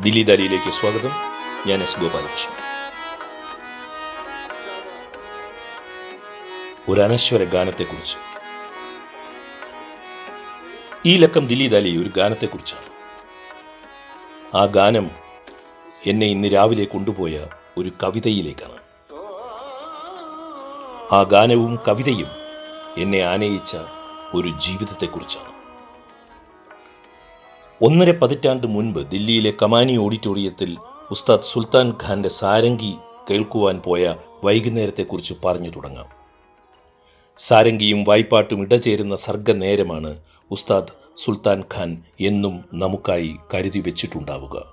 ദില്ലി ദാലിയിലേക്ക് സ്വാഗതം. ഞാൻ എസ് ഗോപാലകൃഷ്ണൻ. ഒരു അനശ്വര ഗാനത്തെക്കുറിച്ച്. ഈ ലക്കം ദില്ലി ദാലി ഒരു ഗാനത്തെക്കുറിച്ചാണ്. ആ ഗാനം എന്നെ ഇന്ന് രാവിലെ കൊണ്ടുപോയ ഒരു കവിതയിലേക്കാണ്. ആ ഗാനവും കവിതയും എന്നെ ആനയിച്ച ഒരു ജീവിതത്തെക്കുറിച്ചാണ്. ഒന്നര പതിറ്റാണ്ട് മുൻപ് ദില്ലിയിലെ കമാനി ഓഡിറ്റോറിയത്തിൽ ഉസ്താദ് സുൽത്താൻ ഖാന്റെ സാരംഗി കേൾക്കുവാൻ പോയ വൈകുന്നേരത്തെക്കുറിച്ച് പറഞ്ഞു തുടങ്ങാം. സാരംഗിയും വായ്പാട്ടും ഇടചേരുന്ന സർഗനേരമാണ് ഉസ്താദ് സുൽത്താൻ ഖാൻ എന്നും നമുക്കായി കരുതി വെച്ചിട്ടുണ്ടാവുക.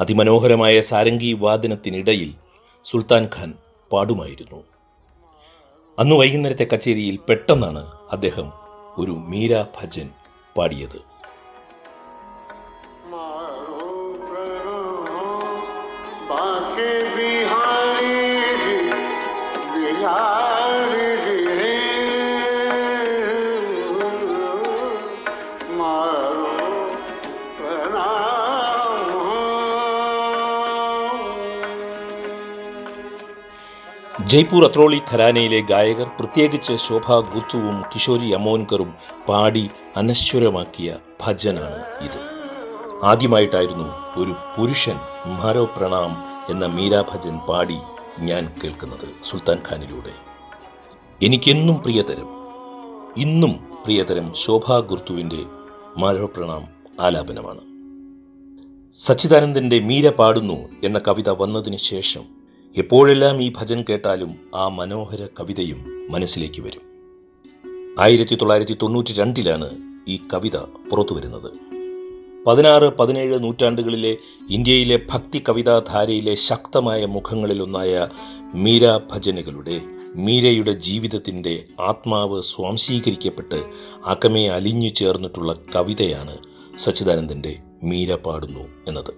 അതിമനോഹരമായ സാരംഗി വാദനത്തിനിടയിൽ സുൽത്താൻ ഖാൻ പാടുമായിരുന്നു. അന്ന് വൈകുന്നേരത്തെ കച്ചേരിയിൽ പെട്ടെന്നാണ് അദ്ദേഹം ഒരു മീരാ ഭജൻ പാടിയത്. ജയ്പൂർ അത്രോളി ഖരാനയിലെ ഗായകർ പ്രത്യേകിച്ച് ശോഭ ഗുത്തുവും കിഷോരി അമോൻകറും പാടി അനശ്വരമാക്കിയ ഭജനാണ് ഇത്. ആദ്യമായിട്ടായിരുന്നു ഒരു പുരുഷൻ മാരോ പ്രണാം എന്ന മീരാ ഭജൻ പാടി ഞാൻ കേൾക്കുന്നത് സുൽത്താൻ ഖാനിലൂടെ. എനിക്കെന്നും പ്രിയതരം ഇന്നും പ്രിയതരം ശോഭ ഗുർത്തുവിന്റെ മാരോ പ്രണാം ആലാപനമാണ്. സച്ചിദാനന്ദന്റെ മീര പാടുന്നു എന്ന കവിത വന്നതിന് ശേഷം എപ്പോഴെല്ലാം ഈ ഭജൻ കേട്ടാലും ആ മനോഹര കവിതയും മനസ്സിലേക്ക് വരും. ആയിരത്തി തൊള്ളായിരത്തി തൊണ്ണൂറ്റി രണ്ടിലാണ് ഈ കവിത പുറത്തു വരുന്നത് പതിനാറ് പതിനേഴ് നൂറ്റാണ്ടുകളിലെ ഇന്ത്യയിലെ ഭക്തി കവിതാധാരയിലെ ശക്തമായ മുഖങ്ങളിലൊന്നായ മീര ഭജനുകളുടെ മീരയുടെ ജീവിതത്തിന്റെ ആത്മാവ് സ്വാംശീകരിക്കപ്പെട്ട് അകമേ അലിഞ്ഞു ചേർന്നിട്ടുള്ള കവിതയാണ് സച്ചിദാനന്ദന്റെ മീര പാടുന്നു എന്നത്.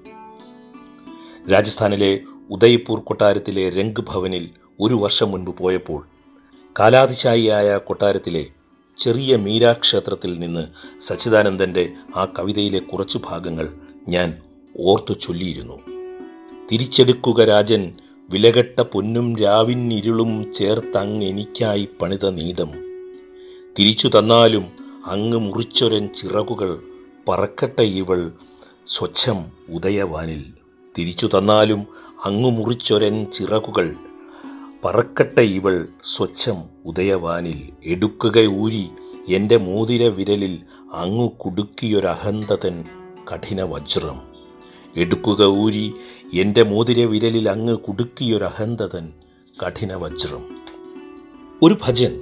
രാജസ്ഥാനിലെ ഉദയ്പൂർ കൊട്ടാരത്തിലെ രംഗ് ഭവനിൽ ഒരു വർഷം മുൻപ് പോയപ്പോൾ കാലാതിശായിയായ കൊട്ടാരത്തിലെ ചെറിയ മീരാക്ഷേത്രത്തിൽ നിന്ന് സച്ചിദാനന്ദന്റെ ആ കവിതയിലെ കുറച്ചു ഭാഗങ്ങൾ ഞാൻ ഓർത്തു ചൊല്ലിയിരുന്നു. തിരിച്ചെടുക്കുക രാജൻ വിലകെട്ട പൊന്നും രാവിനിരുളും ചേർത്തങ് എനിക്കായി പണിത നീടം. തിരിച്ചു തന്നാലും അങ്ങ് മുറിച്ചൊരൻ ചിറകുകൾ പറക്കട്ടെ ഇവൾ സ്വച്ഛം ഉദയവാനിൽ. തിരിച്ചു തന്നാലും അങ്ങു മുറിച്ചൊരൻ ചിറകുകൾ. പറക്കട്ടെ ഇവൾ സ്വച്ഛം ഉദയവാനിൽ എടുക്കുക ഊരി എന്റെ മോതിര വിരലിൽ അങ്ങു കുടുക്കിയൊരഹന്തതൻ കഠിന വജ്രം എടുക്കുക ഊരി എന്റെ മോതിര വിരലിൽ അങ്ങ് കുടുക്കിയൊരഹന്തതൻ കഠിന വജ്രം ഒരു ഭജൻ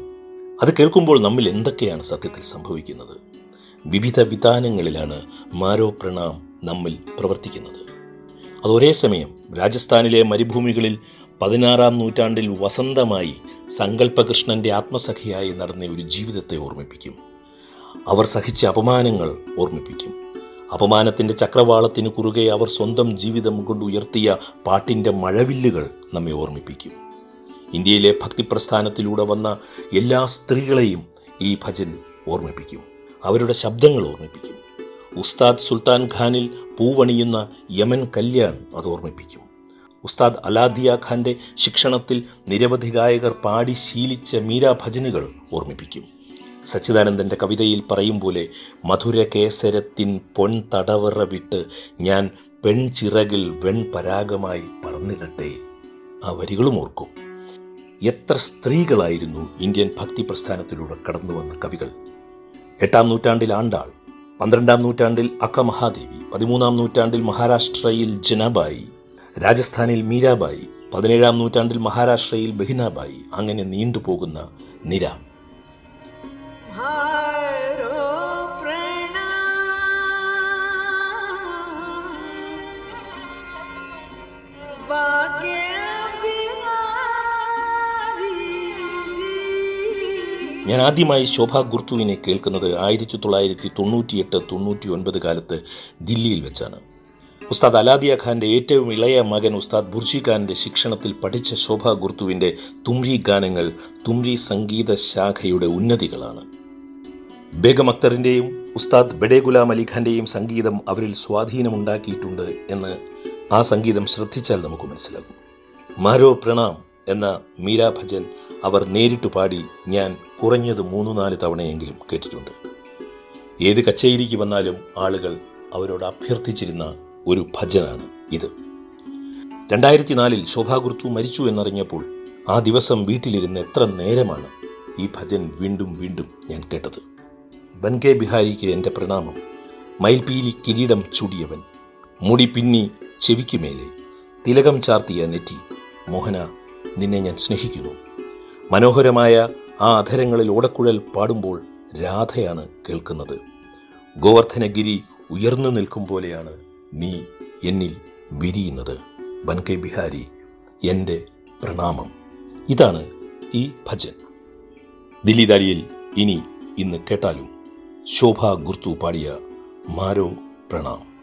അത് കേൾക്കുമ്പോൾ നമ്മിൽ എന്തൊക്കെയാണ് സത്യത്തിൽ സംഭവിക്കുന്നത്? വിവിധ വിധാനങ്ങളിലാണ് മാരോ പ്രണാം നമ്മിൽ പ്രവർത്തിക്കുന്നത്. അത് ഒരേ സമയം രാജസ്ഥാനിലെ മരുഭൂമികളിൽ പതിനാറാം നൂറ്റാണ്ടിൽ വസന്തമായി സങ്കല്പകൃഷ്ണന്റെ ആത്മസഖിയായി നടന്ന ഒരു ജീവിതത്തെ ഓർമ്മിപ്പിക്കും. അവർ സഹിച്ച അപമാനങ്ങൾ ഓർമ്മിപ്പിക്കും. അപമാനത്തിന്റെ ചക്രവാളത്തിന് കുറുകെ അവർ സ്വന്തം ജീവിതം കൊണ്ട് ഉയർത്തിയ പാട്ടിന്റെ മഴവില്ലുകൾ നമ്മെ ഓർമ്മിപ്പിക്കും. ഇന്ത്യയിലെ ഭക്തിപ്രസ്ഥാനത്തിലൂടെ വന്ന എല്ലാ സ്ത്രീകളെയും ഈ ഭജൻ ഓർമ്മിപ്പിക്കും. അവരുടെ ശബ്ദങ്ങൾ ഓർമ്മിപ്പിക്കും. ഉസ്താദ് സുൽത്താൻ ഖാനിൽ പൂവണിയുന്ന യമൻ കല്യാൺ അത് ഓർമ്മിപ്പിക്കും. ഉസ്താദ് അലാദിയ ഖാന്റെ ശിക്ഷണത്തിൽ നിരവധി ഗായകർ പാടി ശീലിച്ച മീരാ ഭജനുകൾ ഓർമ്മിപ്പിക്കും. സച്ചിദാനന്ദന്റെ കവിതയിൽ പറയും പോലെ മധുര കേസരത്തിൻ പൊൻ തടവറ വിട്ട് ഞാൻ പെൺചിറകിൽ വെൺപരാഗമായി പറന്നിടട്ടെ ആ വരികളും ഓർക്കും. എത്ര സ്ത്രീകളായിരുന്നു ഇന്ത്യൻ ഭക്തി പ്രസ്ഥാനത്തിലൂടെ കടന്നു വന്ന കവികൾ. എട്ടാം നൂറ്റാണ്ടിൽ ആണ്ടാൾ പന്ത്രണ്ടാം നൂറ്റാണ്ടിൽ അക്ക മഹാദേവി പതിമൂന്നാം നൂറ്റാണ്ടിൽ മഹാരാഷ്ട്രയിൽ ജനബായി രാജസ്ഥാനിൽ മീരാബായി പതിനേഴാം നൂറ്റാണ്ടിൽ മഹാരാഷ്ട്രയിൽ ബഹിനാബായി അങ്ങനെ നീണ്ടുപോകുന്ന നിര. ഞാൻ ആദ്യമായി ശോഭ ഗുർത്തുവിനെ കേൾക്കുന്നത് ആയിരത്തി തൊള്ളായിരത്തി തൊണ്ണൂറ്റിയെട്ട് തൊണ്ണൂറ്റി ഒൻപത് കാലത്ത് ദില്ലിയിൽ വെച്ചാണ്. ഉസ്താദ് അലാദിയ ഖാന്റെ ഏറ്റവും ഇളയ മകൻ ഉസ്താദ് ബുർജി ഖാന്റെ ശിക്ഷണത്തിൽ പഠിച്ച ശോഭ ഗുർത്തുവിന്റെ തുമ്രി ഗാനങ്ങൾ തുമ്രി സംഗീത ശാഖയുടെ ഉന്നതികളാണ്. ബേഗം അക്തറിന്റെയും ഉസ്താദ് ബഡേ ഗുലാം അലി ഖാന്റെയും സംഗീതം അവരിൽ സ്വാധീനമുണ്ടാക്കിയിട്ടുണ്ട് എന്ന് ആ സംഗീതം ശ്രദ്ധിച്ചാൽ നമുക്ക് മനസ്സിലാകും. മാരോ പ്രണാം എന്ന മീരാ ഭജൻ അവർ നേരിട്ട് പാടി ഞാൻ കുറഞ്ഞത് മൂന്ന് നാല് തവണയെങ്കിലും കേട്ടിട്ടുണ്ട്. ഏത് കച്ചേരിക്ക് വന്നാലും ആളുകൾ അവരോട് അഭ്യർത്ഥിച്ചിരുന്ന ഒരു ഭജനാണ് ഇത്. രണ്ടായിരത്തി നാലിൽ ശോഭാ ഗുർച്ചു മരിച്ചു എന്നറിഞ്ഞപ്പോൾ ആ ദിവസം വീട്ടിലിരുന്ന് എത്ര നേരമാണ് ഈ ഭജൻ വീണ്ടും വീണ്ടും ഞാൻ കേട്ടത്. ബൻകെ ബിഹാരിക്ക് എന്റെ പ്രണാമം. മയിൽപീലി കിരീടം ചൂടിയവൻ. മുടി പിന്നി ചെവിക്കുമേലെ തിലകം ചാർത്തിയ നെറ്റി. മോഹന നിന്നെ ഞാൻ സ്നേഹിക്കുന്നു. മനോഹരമായ ആ അധരങ്ങളിൽ ഓടക്കുഴൽ പാടുമ്പോൾ രാധയാണ് കേൾക്കുന്നത്. ഗോവർദ്ധനഗിരി ഉയർന്നു നിൽക്കും പോലെയാണ് നീ എന്നിൽ വിരിയുന്നത്. ബൻകെ ബിഹാരി എന്റെ പ്രണാമം. ഇതാണ് ഈ ഭജൻ. ദില്ലിദാരിയിൽ ഇനി ഇന്ന് കേട്ടാലും ശോഭ ഗുർത്തു പാടിയ മാരോ പ്രണാം.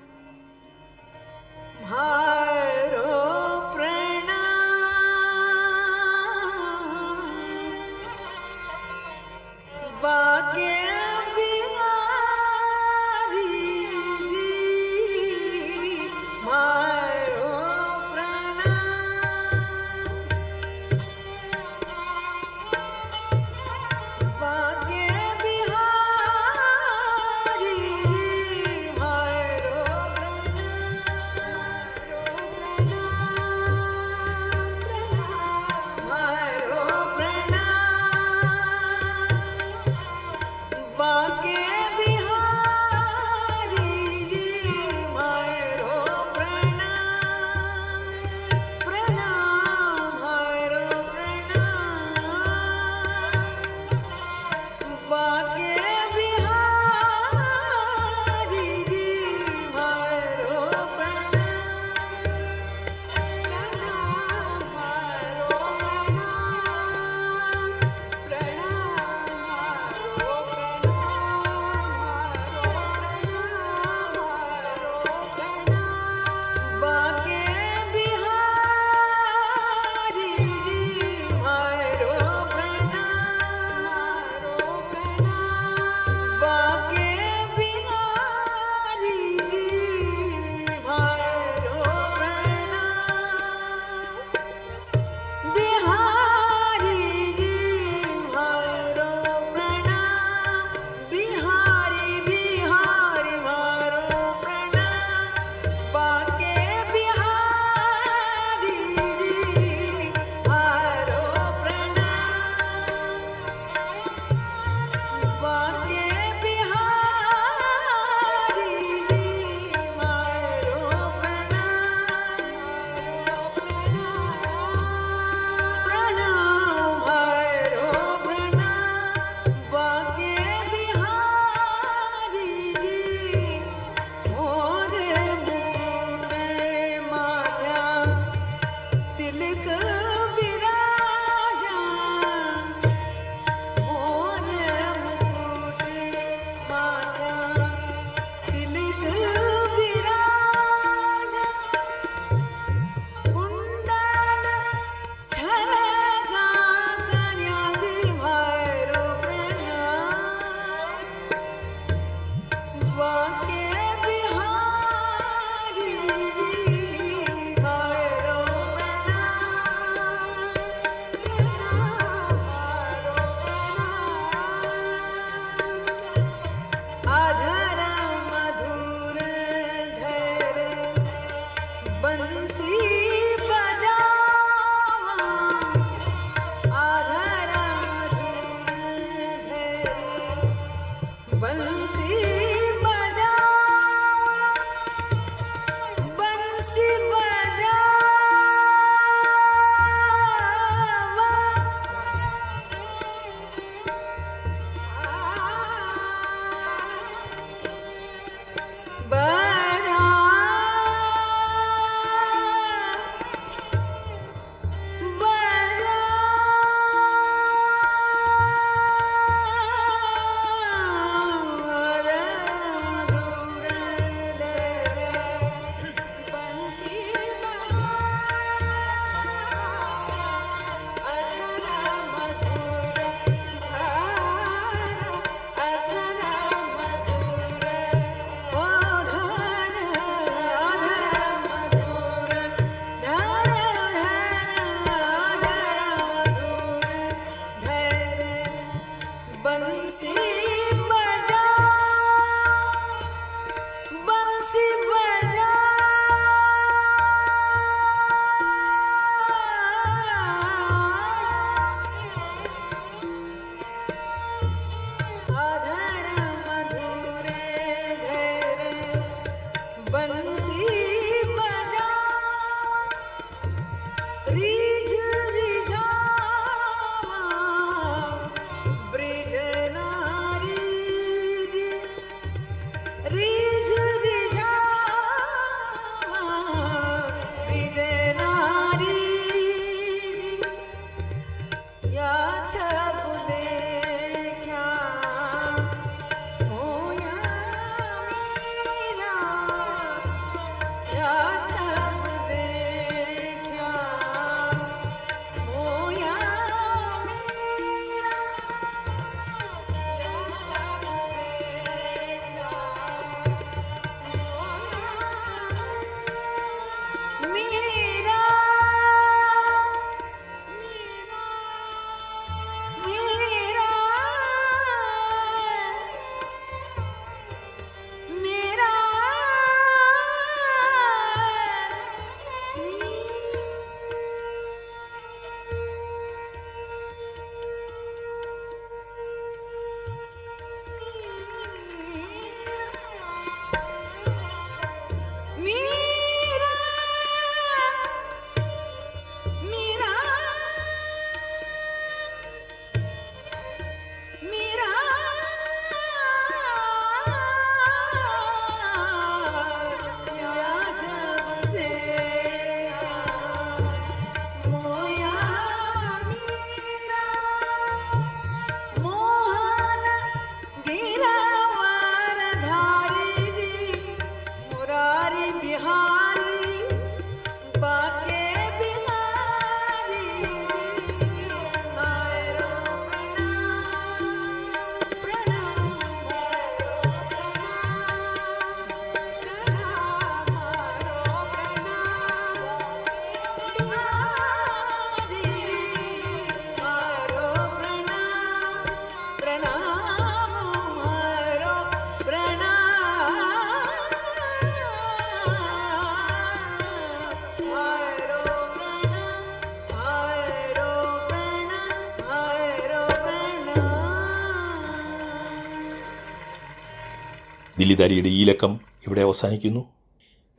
ദില്ലിദാരിയുടെ ഈ ലക്കം ഇവിടെ അവസാനിക്കുന്നു.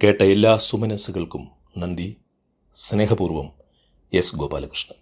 കേട്ട എല്ലാ സുമനസ്സുകൾക്കും നന്ദി. സ്നേഹപൂർവം എസ് ഗോപാലകൃഷ്ണൻ.